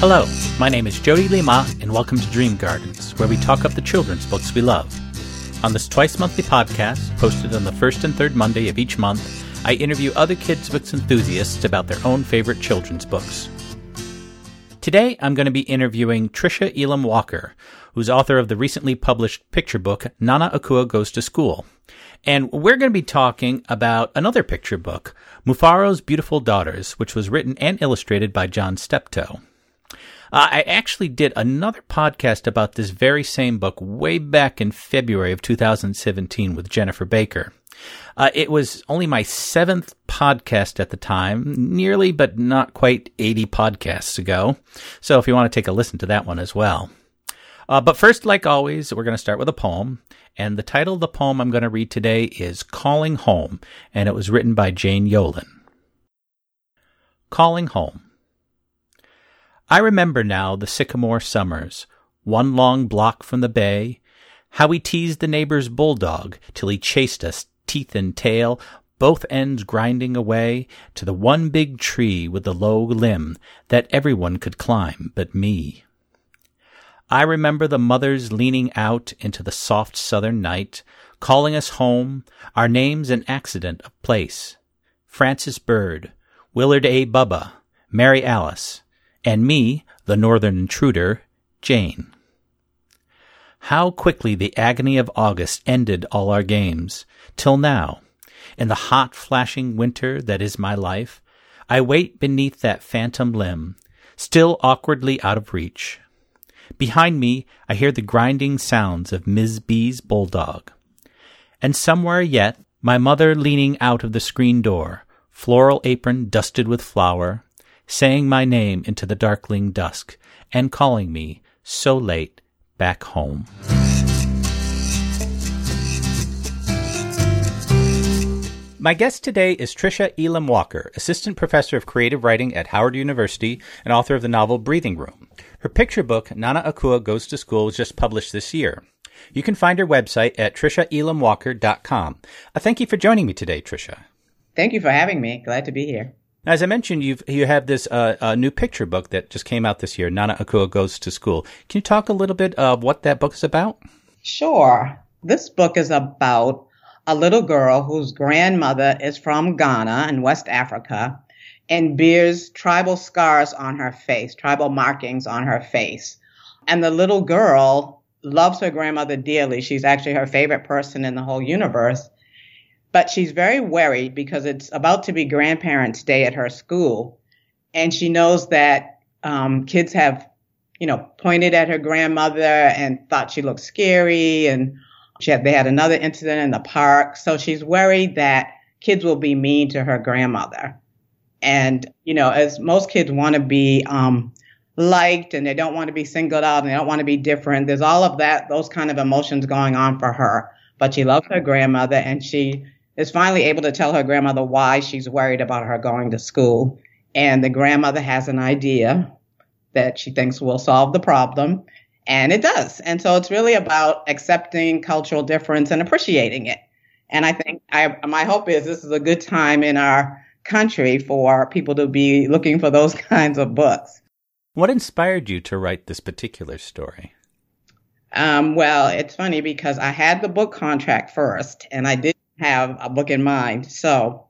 Hello, my name is Jody Lee Mott, and welcome to Dream Gardens, where we talk up the children's books we love. On this twice monthly podcast, posted on the first and third Monday of each month, I interview other kids' books enthusiasts about their own favorite children's books. Today, I'm going to be interviewing Tricia Elam Walker, who's author of the recently published picture book, Nana Akua Goes to School. And we're going to be talking about another picture book, Mufaro's Beautiful Daughters, which was written and illustrated by John Steptoe. Uh, I actually did another podcast about this very same book way back in February of 2017 with Jennifer Baker. Uh, it was only my seventh podcast at the time, nearly but not quite 80 podcasts ago. So if you want to take a listen to that one as well. Uh, but first, like always, we're going to start with a poem. And the title of the poem I'm going to read today is Calling Home, and it was written by Jane Yolen. Calling Home. I remember now the sycamore summers, one long block from the bay, how we teased the neighbor's bulldog till he chased us, teeth and tail, both ends grinding away to the one big tree with the low limb that everyone could climb but me. I remember the mothers leaning out into the soft southern night, calling us home, our names an accident of place. Francis Bird, Willard A. Bubba, Mary Alice, and me, the northern intruder, Jane. How quickly the agony of August ended all our games, till now, in the hot flashing winter that is my life, I wait beneath that phantom limb, still awkwardly out of reach. Behind me, I hear the grinding sounds of Ms. B's bulldog. And somewhere yet, my mother leaning out of the screen door, floral apron dusted with flour, saying my name into the darkling dusk, and calling me, so late, back home. My guest today is Tricia Elam Walker, Assistant Professor of Creative Writing at Howard University and author of the novel Breathing Room. Her picture book, Nana Akua Goes to School, was just published this year. You can find her website at triciaelamwalker.com. Uh, thank you for joining me today, Tricia. Thank you for having me. Glad to be here. As I mentioned, you've, you have this uh, uh, new picture book that just came out this year, Nana Akua Goes to School. Can you talk a little bit of what that book is about? Sure. This book is about a little girl whose grandmother is from Ghana in West Africa and bears tribal scars on her face, tribal markings on her face. And the little girl loves her grandmother dearly. She's actually her favorite person in the whole universe but she's very worried because it's about to be grandparents' day at her school, and she knows that um, kids have, you know, pointed at her grandmother and thought she looked scary, and she had, they had another incident in the park, so she's worried that kids will be mean to her grandmother, and you know, as most kids want to be um, liked and they don't want to be singled out and they don't want to be different. There's all of that, those kind of emotions going on for her. But she loves her grandmother and she is finally able to tell her grandmother why she's worried about her going to school. And the grandmother has an idea that she thinks will solve the problem. And it does. And so it's really about accepting cultural difference and appreciating it. And I think I, my hope is this is a good time in our country for people to be looking for those kinds of books. What inspired you to write this particular story? Um, well, it's funny because I had the book contract first and I did have a book in mind. So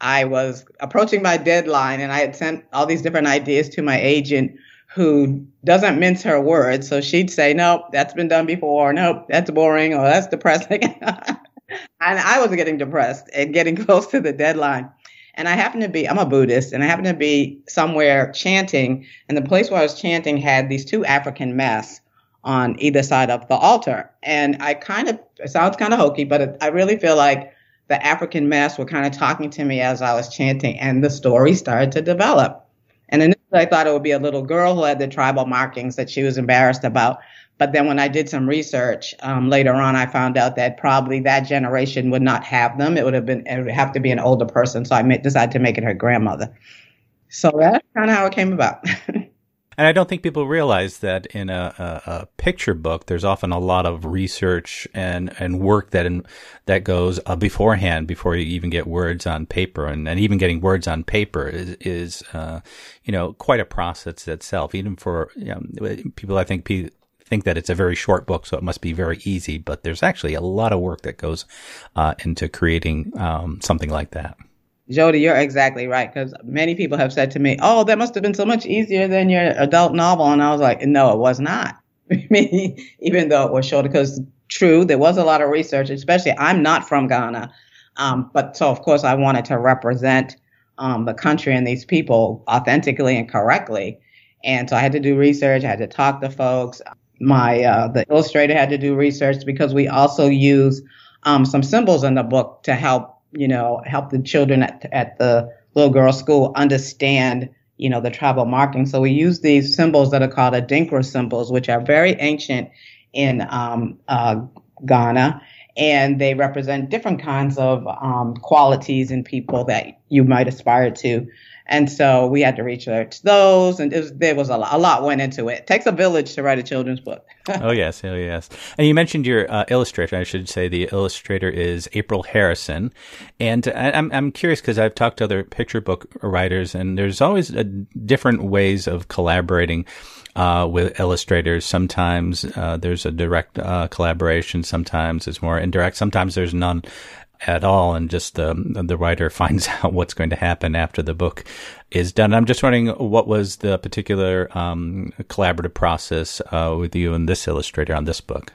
I was approaching my deadline and I had sent all these different ideas to my agent who doesn't mince her words. So she'd say, nope, that's been done before. Nope, that's boring or that's depressing. and I was getting depressed and getting close to the deadline. And I happened to be, I'm a Buddhist, and I happened to be somewhere chanting, and the place where I was chanting had these two African masks on either side of the altar. And I kind of, it sounds kind of hokey, but it, I really feel like the African masks were kind of talking to me as I was chanting, and the story started to develop. And initially, I thought it would be a little girl who had the tribal markings that she was embarrassed about. But then when I did some research um, later on, I found out that probably that generation would not have them. It would have been, it would have to be an older person. So I decided to make it her grandmother. So that's kind of how it came about. And I don't think people realize that in a, a, a, picture book, there's often a lot of research and, and work that in, that goes uh, beforehand before you even get words on paper, and, and even getting words on paper is, is uh, you know quite a process itself. Even for you know, people, I think pe- think that it's a very short book, so it must be very easy. But there's actually a lot of work that goes uh, into creating um, something like that. Jody, you're exactly right because many people have said to me, "Oh, that must have been so much easier than your adult novel," and I was like, "No, it was not." Even though it was shorter, because true, there was a lot of research. Especially, I'm not from Ghana, um, but so of course I wanted to represent um, the country and these people authentically and correctly, and so I had to do research. I had to talk to folks. My uh, the illustrator had to do research because we also use um, some symbols in the book to help you know, help the children at, at the little girl school understand, you know, the tribal marking. So we use these symbols that are called Adinkra symbols, which are very ancient in um, uh, Ghana. And they represent different kinds of um, qualities in people that you might aspire to. And so we had to research those, and was, there was a lot, a lot went into it. it. Takes a village to write a children's book. oh yes, oh yes. And you mentioned your uh, illustrator. I should say the illustrator is April Harrison, and I'm I'm curious because I've talked to other picture book writers, and there's always a, different ways of collaborating. Uh, with illustrators. Sometimes uh, there's a direct uh, collaboration. Sometimes it's more indirect. Sometimes there's none at all, and just the the writer finds out what's going to happen after the book is done. I'm just wondering what was the particular um, collaborative process uh, with you and this illustrator on this book.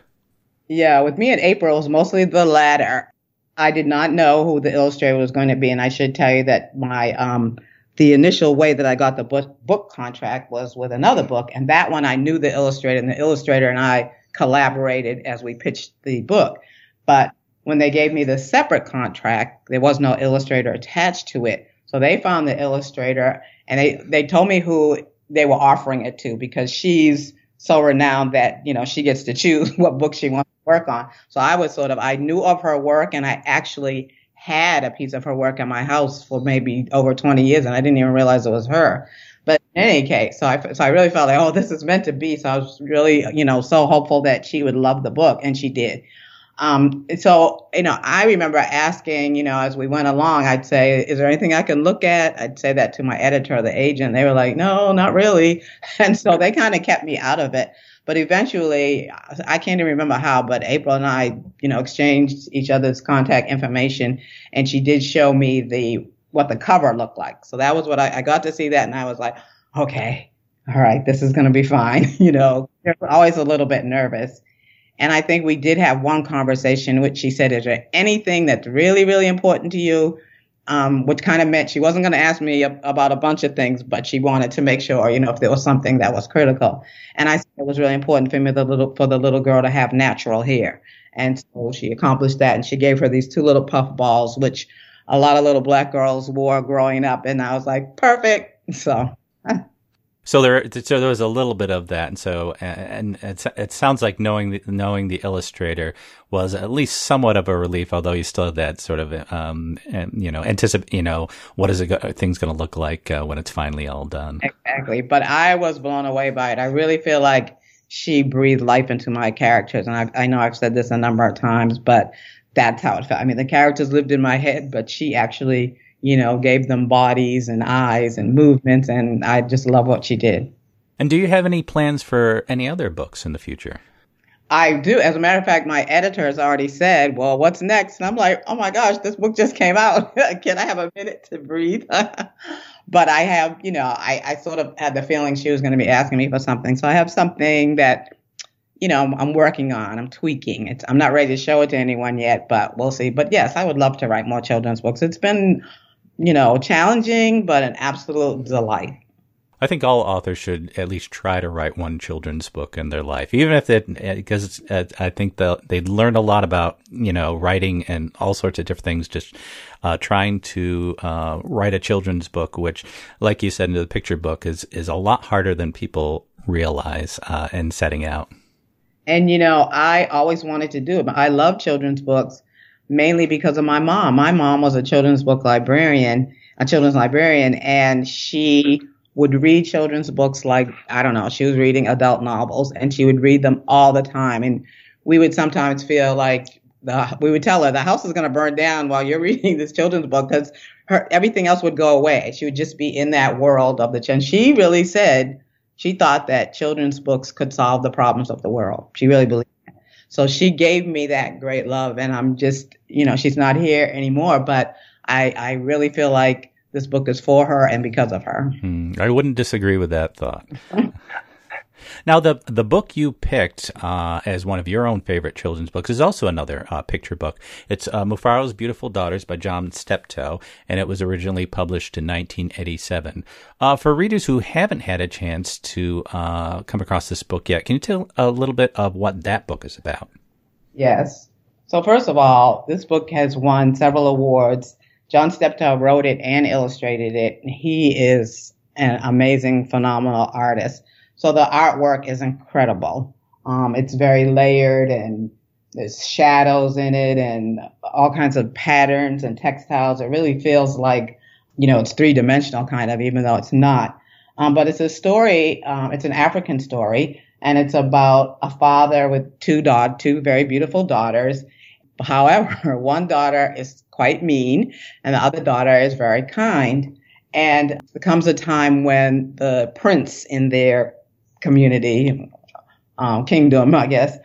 Yeah, with me and April, it was mostly the latter. I did not know who the illustrator was going to be, and I should tell you that my um, the initial way that I got the book, book contract was with another book, and that one I knew the illustrator, and the illustrator and I collaborated as we pitched the book. But when they gave me the separate contract, there was no illustrator attached to it. So they found the illustrator and they, they told me who they were offering it to because she's so renowned that, you know, she gets to choose what book she wants to work on. So I was sort of, I knew of her work and I actually had a piece of her work in my house for maybe over 20 years and I didn't even realize it was her. But in any case, so I, so I really felt like, oh, this is meant to be. So I was really, you know, so hopeful that she would love the book and she did. Um, so, you know, I remember asking, you know, as we went along, I'd say, is there anything I can look at? I'd say that to my editor or the agent. They were like, no, not really. And so they kind of kept me out of it. But eventually, I can't even remember how, but April and I, you know, exchanged each other's contact information and she did show me the, what the cover looked like. So that was what I, I got to see that and I was like, okay, all right, this is going to be fine. you know, always a little bit nervous. And I think we did have one conversation which she said, Is there anything that's really, really important to you? Um, which kind of meant she wasn't going to ask me a, about a bunch of things, but she wanted to make sure, you know, if there was something that was critical. And I said it was really important for me the little, for the little girl to have natural hair. And so she accomplished that and she gave her these two little puff balls, which a lot of little black girls wore growing up. And I was like, perfect. So so there, so there was a little bit of that, and so and, and it sounds like knowing the, knowing the illustrator was at least somewhat of a relief, although you still had that sort of um, and, you know anticipate, you know, what is it go- things going to look like uh, when it's finally all done. Exactly, but I was blown away by it. I really feel like she breathed life into my characters, and I, I know I've said this a number of times, but that's how it felt. I mean, the characters lived in my head, but she actually you know, gave them bodies and eyes and movements. And I just love what she did. And do you have any plans for any other books in the future? I do. As a matter of fact, my editor has already said, well, what's next? And I'm like, oh my gosh, this book just came out. Can I have a minute to breathe? but I have, you know, I, I sort of had the feeling she was going to be asking me for something. So I have something that, you know, I'm, I'm working on. I'm tweaking. It's, I'm not ready to show it to anyone yet, but we'll see. But yes, I would love to write more children's books. It's been you know, challenging, but an absolute delight. I think all authors should at least try to write one children's book in their life, even if it, because uh, I think they they learn a lot about, you know, writing and all sorts of different things, just uh, trying to uh, write a children's book, which, like you said, in the picture book is, is a lot harder than people realize uh, in setting out. And, you know, I always wanted to do it, I love children's books mainly because of my mom. My mom was a children's book librarian, a children's librarian, and she would read children's books like, I don't know, she was reading adult novels and she would read them all the time. And we would sometimes feel like the, we would tell her the house is going to burn down while you're reading this children's book because her everything else would go away. She would just be in that world of the and she really said she thought that children's books could solve the problems of the world. She really believed. So she gave me that great love and I'm just, you know, she's not here anymore, but I I really feel like this book is for her and because of her. Hmm. I wouldn't disagree with that thought. Now, the the book you picked uh, as one of your own favorite children's books is also another uh, picture book. It's uh, Mufaro's Beautiful Daughters by John Steptoe, and it was originally published in 1987. Uh, for readers who haven't had a chance to uh, come across this book yet, can you tell a little bit of what that book is about? Yes. So first of all, this book has won several awards. John Steptoe wrote it and illustrated it. He is an amazing, phenomenal artist. So the artwork is incredible. Um, it's very layered and there's shadows in it and all kinds of patterns and textiles. It really feels like, you know, it's three dimensional kind of, even though it's not. Um, but it's a story, um, it's an African story, and it's about a father with two daughters, two very beautiful daughters. However, one daughter is quite mean and the other daughter is very kind. And there comes a time when the prince in their community, um, kingdom, I guess,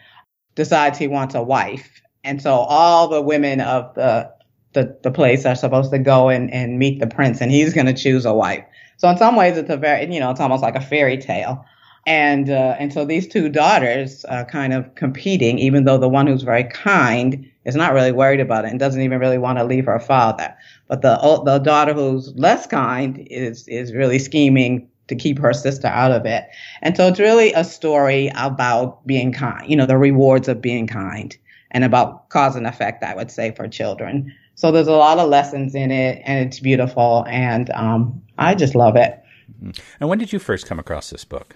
decides he wants a wife. And so all the women of the, the, the place are supposed to go and, and meet the prince and he's going to choose a wife. So in some ways it's a very, you know, it's almost like a fairy tale. And, uh, and so these two daughters are kind of competing, even though the one who's very kind is not really worried about it and doesn't even really want to leave her father. But the, the daughter who's less kind is, is really scheming to keep her sister out of it. And so it's really a story about being kind, you know, the rewards of being kind and about cause and effect, I would say, for children. So there's a lot of lessons in it and it's beautiful and um, I just love it. Mm-hmm. And when did you first come across this book?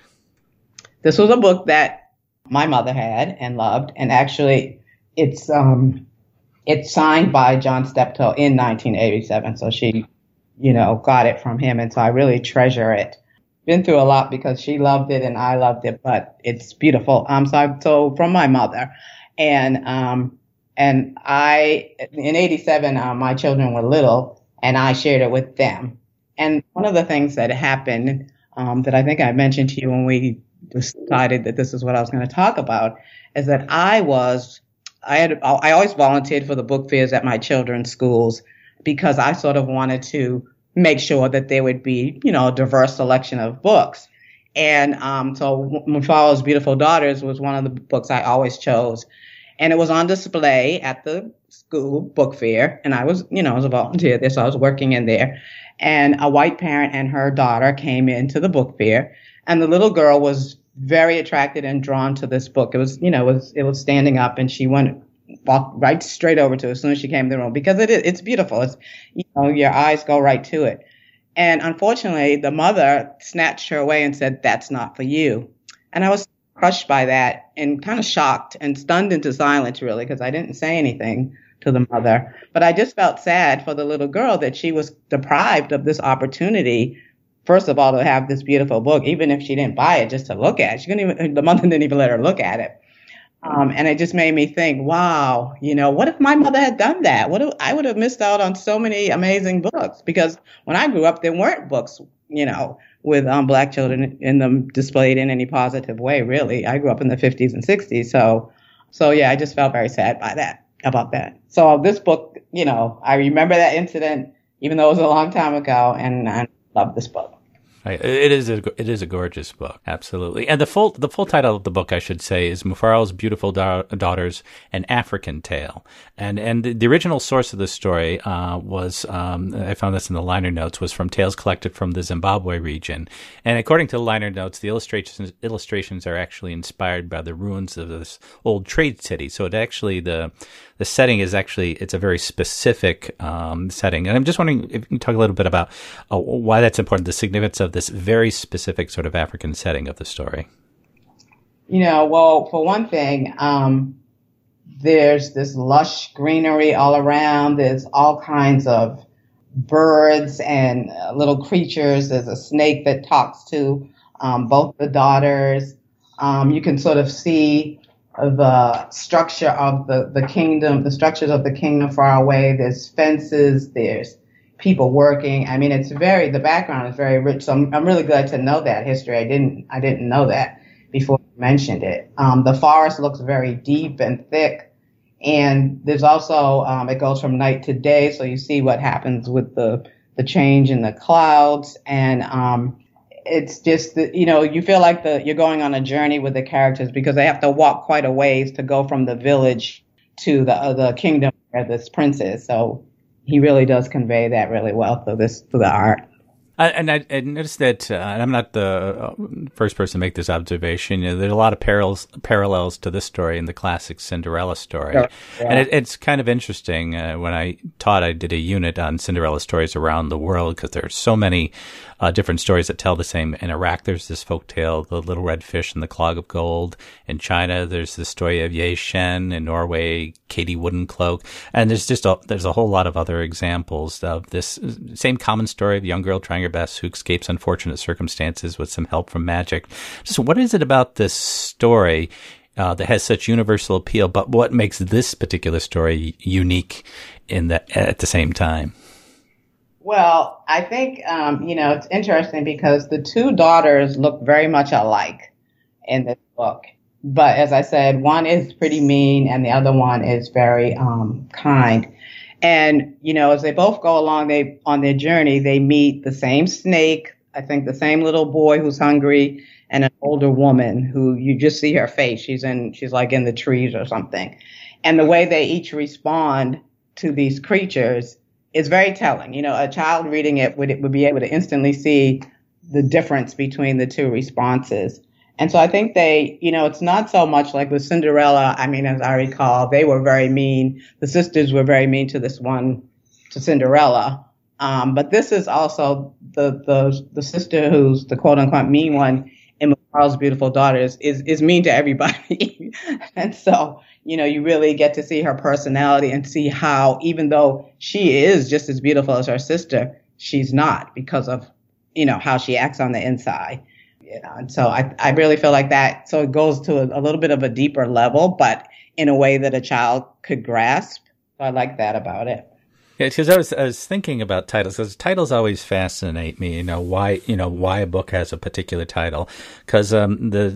This was a book that my mother had and loved and actually it's um it's signed by John Steptoe in 1987 so she you know got it from him and so I really treasure it been through a lot because she loved it and I loved it, but it's beautiful. Um, so I, so from my mother and, um, and I, in 87, uh, my children were little and I shared it with them. And one of the things that happened, um, that I think I mentioned to you when we decided that this is what I was going to talk about is that I was, I had, I always volunteered for the book fairs at my children's schools because I sort of wanted to make sure that there would be, you know, a diverse selection of books. And um, so Mufaro's Beautiful Daughters was one of the books I always chose. And it was on display at the school book fair. And I was, you know, I was a volunteer there, so I was working in there. And a white parent and her daughter came into the book fair. And the little girl was very attracted and drawn to this book. It was, you know, it was, it was standing up and she went walked right straight over to as soon as she came in the room because it is, it's beautiful. It's, you know, your eyes go right to it. And unfortunately, the mother snatched her away and said, that's not for you. And I was crushed by that and kind of shocked and stunned into silence really because I didn't say anything to the mother. But I just felt sad for the little girl that she was deprived of this opportunity first of all, to have this beautiful book, even if she didn't buy it, just to look at it. She couldn't even, the mother didn't even let her look at it. Um, and it just made me think, wow, you know, what if my mother had done that? What if I would have missed out on so many amazing books? Because when I grew up, there weren't books, you know, with um, black children in them displayed in any positive way. Really, I grew up in the 50s and 60s, so so yeah, I just felt very sad by that about that. So this book, you know, I remember that incident, even though it was a long time ago, and I love this book. It is a it is a gorgeous book, absolutely. And the full the full title of the book, I should say, is Mufaro's Beautiful da- Daughters: An African Tale. And and the, the original source of the story uh, was um, I found this in the liner notes was from tales collected from the Zimbabwe region. And according to the liner notes, the illustrations illustrations are actually inspired by the ruins of this old trade city. So it actually the the setting is actually it's a very specific um, setting, and I'm just wondering if you can talk a little bit about uh, why that's important, the significance of this very specific sort of African setting of the story. You know, well, for one thing, um, there's this lush greenery all around. There's all kinds of birds and uh, little creatures. There's a snake that talks to um, both the daughters. Um, you can sort of see the structure of the, the kingdom, the structures of the kingdom far away. There's fences, there's people working. I mean, it's very, the background is very rich. So I'm, I'm really glad to know that history. I didn't, I didn't know that before you mentioned it. Um, the forest looks very deep and thick. And there's also, um, it goes from night to day. So you see what happens with the, the change in the clouds. And, um, it's just that, you know, you feel like the, you're going on a journey with the characters because they have to walk quite a ways to go from the village to the, uh, the kingdom where this prince is. So he really does convey that really well through this, through the art. I, and I, I, noticed that, uh, and I'm not the uh, first person to make this observation. You know, there's a lot of parallels parallels to this story in the classic Cinderella story, yeah. and it, it's kind of interesting. Uh, when I taught, I did a unit on Cinderella stories around the world because there are so many uh, different stories that tell the same. In Iraq, there's this folk tale, The Little Red Fish and the Clog of Gold. In China, there's the story of Ye Shen. In Norway, Katie Wooden Cloak. And there's just a, there's a whole lot of other examples of this same common story of a young girl trying her best who escapes unfortunate circumstances with some help from magic. Just what is it about this story uh, that has such universal appeal, but what makes this particular story unique in that at the same time? Well, I think, um, you know, it's interesting because the two daughters look very much alike in this book. But as I said, one is pretty mean and the other one is very um, kind. And, you know, as they both go along they on their journey, they meet the same snake, I think the same little boy who's hungry and an older woman who you just see her face. She's in she's like in the trees or something. And the way they each respond to these creatures is very telling. You know, a child reading it would it would be able to instantly see the difference between the two responses. And so I think they, you know, it's not so much like with Cinderella. I mean, as I recall, they were very mean. The sisters were very mean to this one, to Cinderella. Um, but this is also the, the, the sister who's the quote unquote mean one in Mufaro's Beautiful Daughters is, is mean to everybody. and so you know, you really get to see her personality and see how, even though she is just as beautiful as her sister, she's not because of, you know, how she acts on the inside. You know, and so I, I really feel like that. So it goes to a, a little bit of a deeper level, but in a way that a child could grasp. So I like that about it. Yeah, because I was I was thinking about titles because titles always fascinate me. You know why you know why a book has a particular title because um, the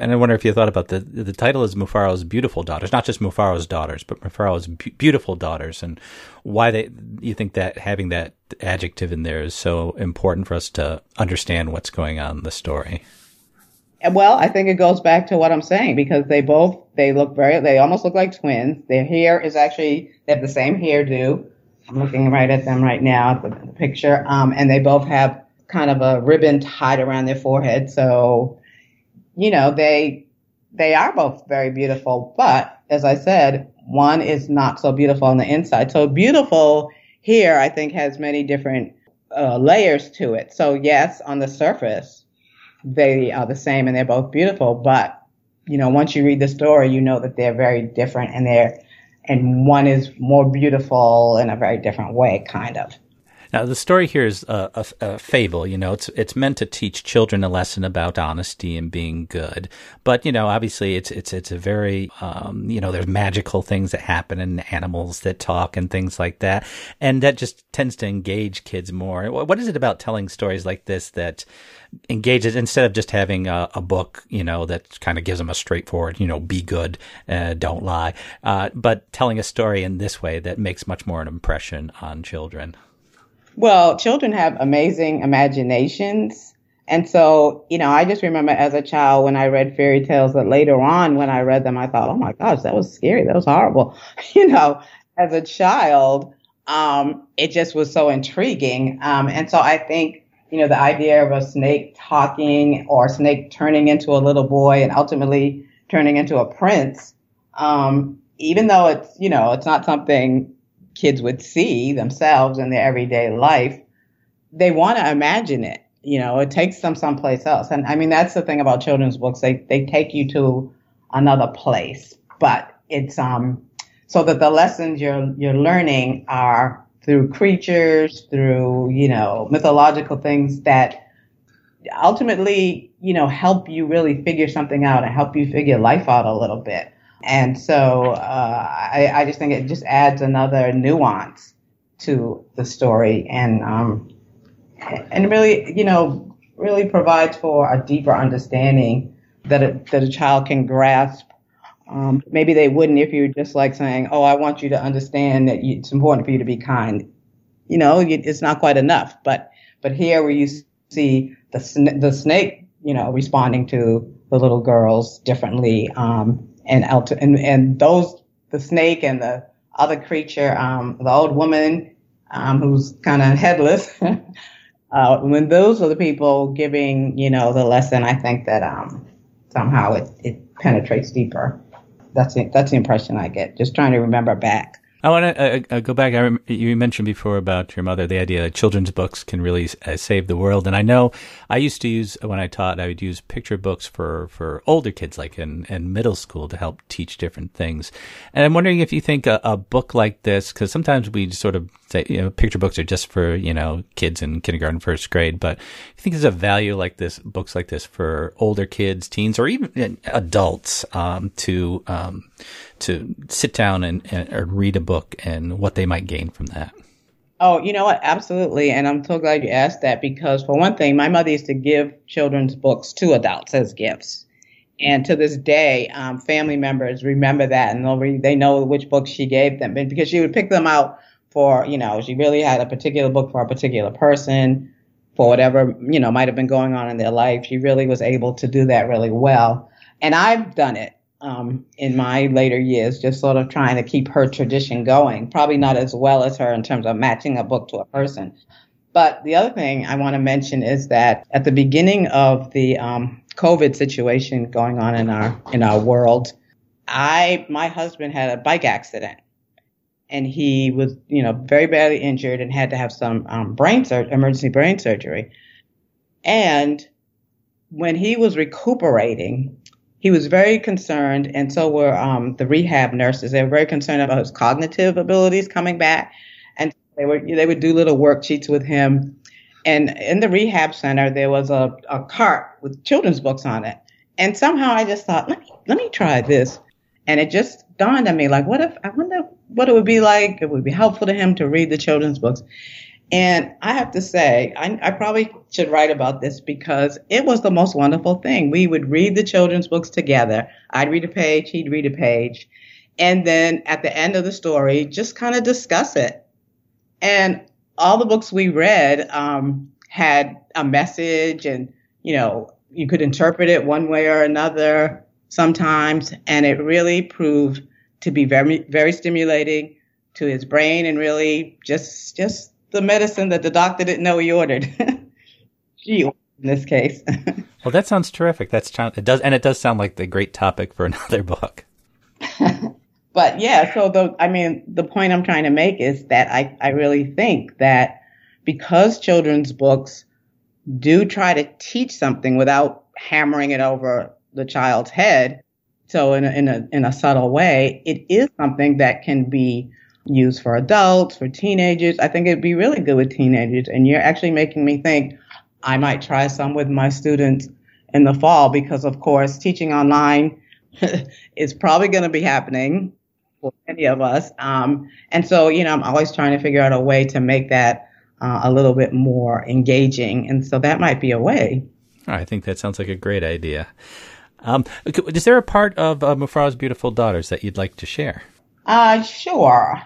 and I wonder if you thought about the the title is Mufaro's beautiful daughters, not just Mufaro's daughters, but Mufaro's beautiful daughters, and why they you think that having that adjective in there is so important for us to understand what's going on in the story. Well, I think it goes back to what I'm saying because they both they look very they almost look like twins. Their hair is actually they have the same hairdo. I'm looking right at them right now, the, the picture. Um, and they both have kind of a ribbon tied around their forehead. So, you know, they, they are both very beautiful. But as I said, one is not so beautiful on the inside. So beautiful here, I think has many different uh, layers to it. So yes, on the surface, they are the same and they're both beautiful. But, you know, once you read the story, you know that they're very different and they're and one is more beautiful in a very different way, kind of. Now, the story here is a, a, a, fable. You know, it's it's meant to teach children a lesson about honesty and being good. But you know, obviously, it's it's it's a very um, you know, there's magical things that happen and animals that talk and things like that, and that just tends to engage kids more. What is it about telling stories like this that engages instead of just having a, a book, you know, that kind of gives them a straightforward, you know, be good, uh, don't lie, uh, but telling a story in this way that makes much more an impression on children. Well, children have amazing imaginations. And so, you know, I just remember as a child when I read fairy tales that later on when I read them, I thought, oh my gosh, that was scary. That was horrible. you know, as a child, um, it just was so intriguing. Um, and so I think, you know, the idea of a snake talking or a snake turning into a little boy and ultimately turning into a prince, um, even though it's, you know, it's not something kids would see themselves in their everyday life, they want to imagine it. You know, it takes them someplace else. And I mean, that's the thing about children's books. They, they take you to another place, but it's, um, so that the lessons you're, you're learning are through creatures, through, you know, mythological things that ultimately, you know, help you really figure something out and help you figure life out a little bit. And so uh, I, I just think it just adds another nuance to the story and um, and really, you know, really provides for a deeper understanding that a, that a child can grasp. Um, maybe they wouldn't if you were just like saying, "Oh, I want you to understand that you, it's important for you to be kind." You know, it's not quite enough. But but here, where you see the the snake, you know, responding to the little girls differently, um, and out and and those the snake and the other creature, um, the old woman um, who's kind of headless. uh, when those are the people giving, you know, the lesson, I think that um, somehow it, it penetrates deeper. That's that's the impression I get. Just trying to remember back. I want to uh, uh, go back. I rem- you mentioned before about your mother, the idea that children's books can really uh, save the world. And I know I used to use when I taught, I would use picture books for for older kids, like in, in middle school, to help teach different things. And I'm wondering if you think a, a book like this, because sometimes we sort of say, you know, picture books are just for you know kids in kindergarten, first grade. But I think there's a value like this, books like this for older kids, teens, or even adults um, to um, to sit down and, and read a book and what they might gain from that. Oh, you know what? Absolutely. And I'm so glad you asked that because, for one thing, my mother used to give children's books to adults as gifts. And to this day, um, family members remember that and they know which books she gave them. And because she would pick them out for, you know, she really had a particular book for a particular person, for whatever, you know, might have been going on in their life. She really was able to do that really well. And I've done it um, in my later years, just sort of trying to keep her tradition going. Probably not as well as her in terms of matching a book to a person. But the other thing I want to mention is that at the beginning of the um, COVID situation going on in our in our world, I my husband had a bike accident, and he was you know very badly injured and had to have some um, brain sur- emergency brain surgery. And when he was recuperating, he was very concerned, and so were um, the rehab nurses. They were very concerned about his cognitive abilities coming back, and they were they would do little worksheets with him. And in the rehab center, there was a, a cart with children's books on it. And somehow I just thought, let me let me try this. And it just dawned on me, like, what if I wonder what it would be like? It would be helpful to him to read the children's books. And I have to say, I, I, probably should write about this because it was the most wonderful thing. We would read the children's books together. I'd read a page, he'd read a page. And then at the end of the story, just kind of discuss it. And all the books we read um, had a message and, you know, you could interpret it one way or another sometimes. And it really proved to be very, very stimulating to his brain and really just, just the medicine that the doctor didn't know he ordered. she in this case. well, that sounds terrific. That's it does, and it does sound like the great topic for another book. but yeah, so the I mean, the point I'm trying to make is that I I really think that because children's books do try to teach something without hammering it over the child's head, so in a, in a in a subtle way, it is something that can be used for adults, for teenagers. I think it'd be really good with teenagers. And you're actually making me think I might try some with my students in the fall because, of course, teaching online is probably going to be happening for many of us. Um, and so, you know, I'm always trying to figure out a way to make that uh, a little bit more engaging. And so that might be a way. I think that sounds like a great idea. Um, is there a part of uh, Mufaro's Beautiful Daughters that you'd like to share? Uh, sure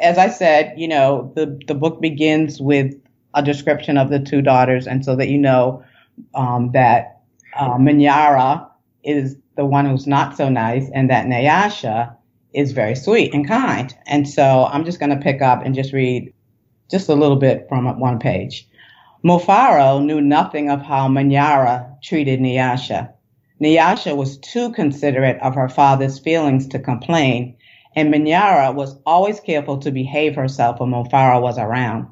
as I said, you know, the, the book begins with a description of the two daughters, and so that you know um, that uh, Manyara is the one who's not so nice, and that Nyasha is very sweet and kind. And so I'm just going to pick up and just read just a little bit from one page. Mufaro knew nothing of how Manyara treated Nyasha. Nyasha was too considerate of her father's feelings to complain, and Manyara was always careful to behave herself when Mufaro was around.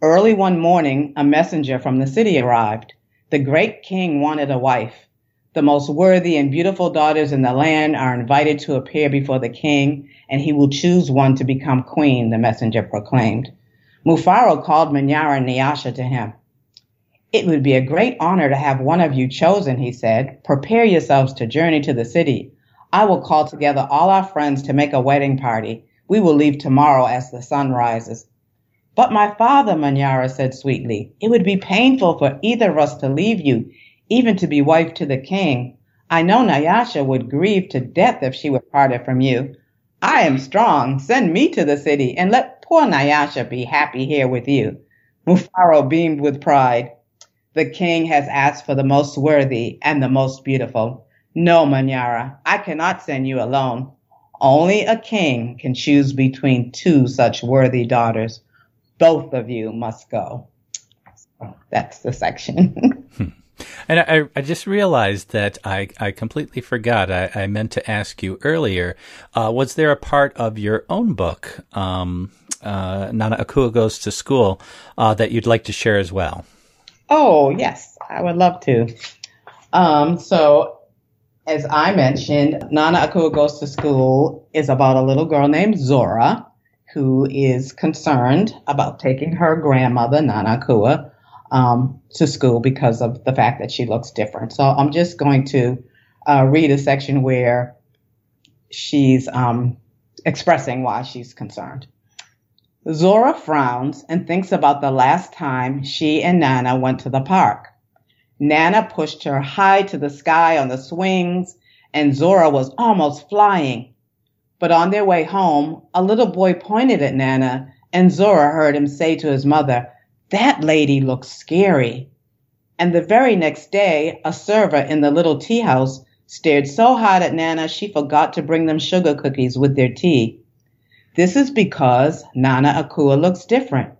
Early one morning, a messenger from the city arrived. The great king wanted a wife. The most worthy and beautiful daughters in the land are invited to appear before the king, and he will choose one to become queen, the messenger proclaimed. Mufaro called Manyara and Nyasha to him. It would be a great honor to have one of you chosen, he said. Prepare yourselves to journey to the city. I will call together all our friends to make a wedding party. We will leave tomorrow as the sun rises. But my father, Manyara said sweetly, it would be painful for either of us to leave you, even to be wife to the king. I know Nyasha would grieve to death if she were parted from you. I am strong. Send me to the city and let poor Nyasha be happy here with you. Mufaro beamed with pride. The king has asked for the most worthy and the most beautiful. No, Manyara, I cannot send you alone. Only a king can choose between two such worthy daughters. Both of you must go. that's the section. And I, I, just realized that I, I completely forgot. I, I meant to ask you earlier. Uh, was there a part of your own book, um, uh, Nana Akua Goes to School, uh, that you'd like to share as well? Oh, yes, I would love to. Um, so, as I mentioned, Nana Akua Goes to School is about a little girl named Zora who is concerned about taking her grandmother, Nana Akua, um, to school because of the fact that she looks different. So I'm just going to uh, read a section where she's um, expressing why she's concerned. Zora frowns and thinks about the last time she and Nana went to the park. Nana pushed her high to the sky on the swings, and Zora was almost flying. But on their way home, a little boy pointed at Nana, and Zora heard him say to his mother, That lady looks scary. And the very next day, a server in the little tea house stared so hard at Nana she forgot to bring them sugar cookies with their tea. This is because Nana Akua looks different.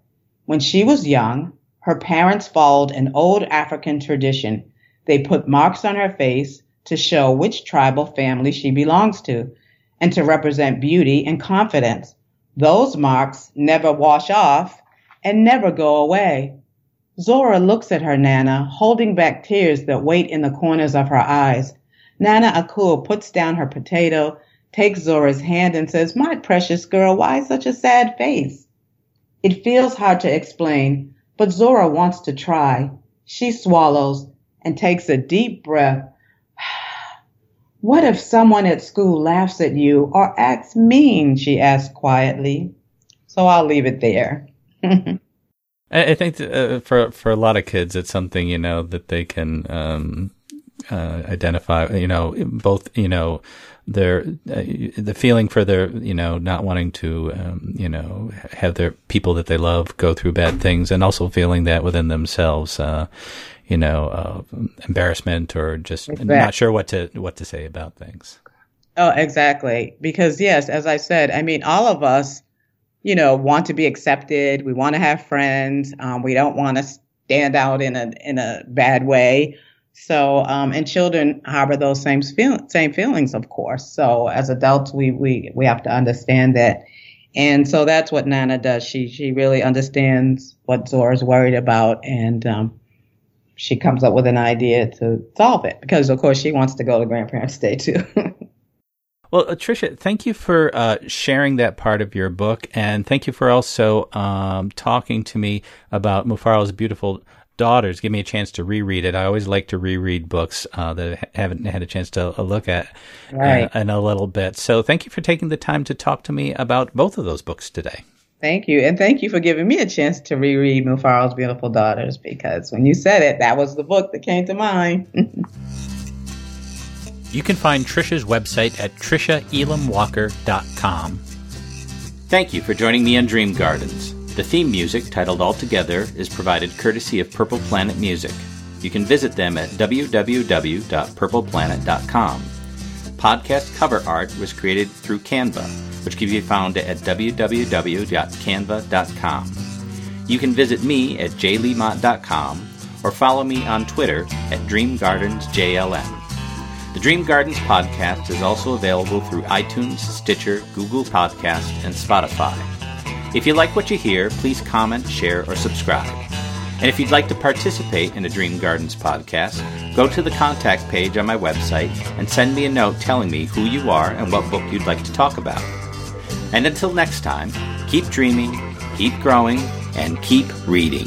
When she was young, her parents followed an old African tradition. They put marks on her face to show which tribal family she belongs to and to represent beauty and confidence. Those marks never wash off and never go away. Zora looks at her Nana, holding back tears that wait in the corners of her eyes. Nana Akua puts down her potato takes Zora's hand and says, My precious girl, why such a sad face? It feels hard to explain, but Zora wants to try. She swallows and takes a deep breath. What if someone at school laughs at you or acts mean? She asks quietly. So I'll leave it there. I think uh, for for a lot of kids, it's something you know that they can um, uh, identify. You know, both you know their uh, the feeling for their you know not wanting to um, you know have their people that they love go through bad things, and also feeling that within themselves, uh, you know, uh, embarrassment or just exactly. not sure what to what to say about things. Oh, exactly. Because yes, as I said, I mean, all of us, you know, want to be accepted. We want to have friends. Um, we don't want to stand out in a in a bad way. So, um, and children harbor those same feel, same feelings, of course. So, as adults, we we we have to understand that, and so that's what Nana does. She she really understands what Zora's worried about, and um, she comes up with an idea to solve it. Because of course, she wants to go to Grandparents' Day too. Well, Tricia, thank you for uh, sharing that part of your book, and thank you for also um, talking to me about Mufaro's beautiful daughters give me a chance to reread it. I always like to reread books uh, that I haven't had a chance to uh, look at right. uh, in a little bit. So thank you for taking the time to talk to me about both of those books today. Thank you. And thank you for giving me a chance to reread Mufaro's Beautiful Daughters because when you said it, that was the book that came to mind. you can find Tricia's website at triciaelamwalker.com. Thank you for joining me on Dream Gardens. The theme music, titled All Together, is provided courtesy of Purple Planet Music. You can visit them at www.purpleplanet.com. Podcast cover art was created through Canva, which can be found at www.canva.com. You can visit me at jleemott.com or follow me on Twitter at DreamGardensJLM. The Dream Gardens podcast is also available through iTunes, Stitcher, Google Podcast, and Spotify. If you like what you hear, please comment, share, or subscribe. And if you'd like to participate in a Dream Gardens podcast, go to the contact page on my website and send me a note telling me who you are and what book you'd like to talk about. And until next time, keep dreaming, keep growing, and keep reading.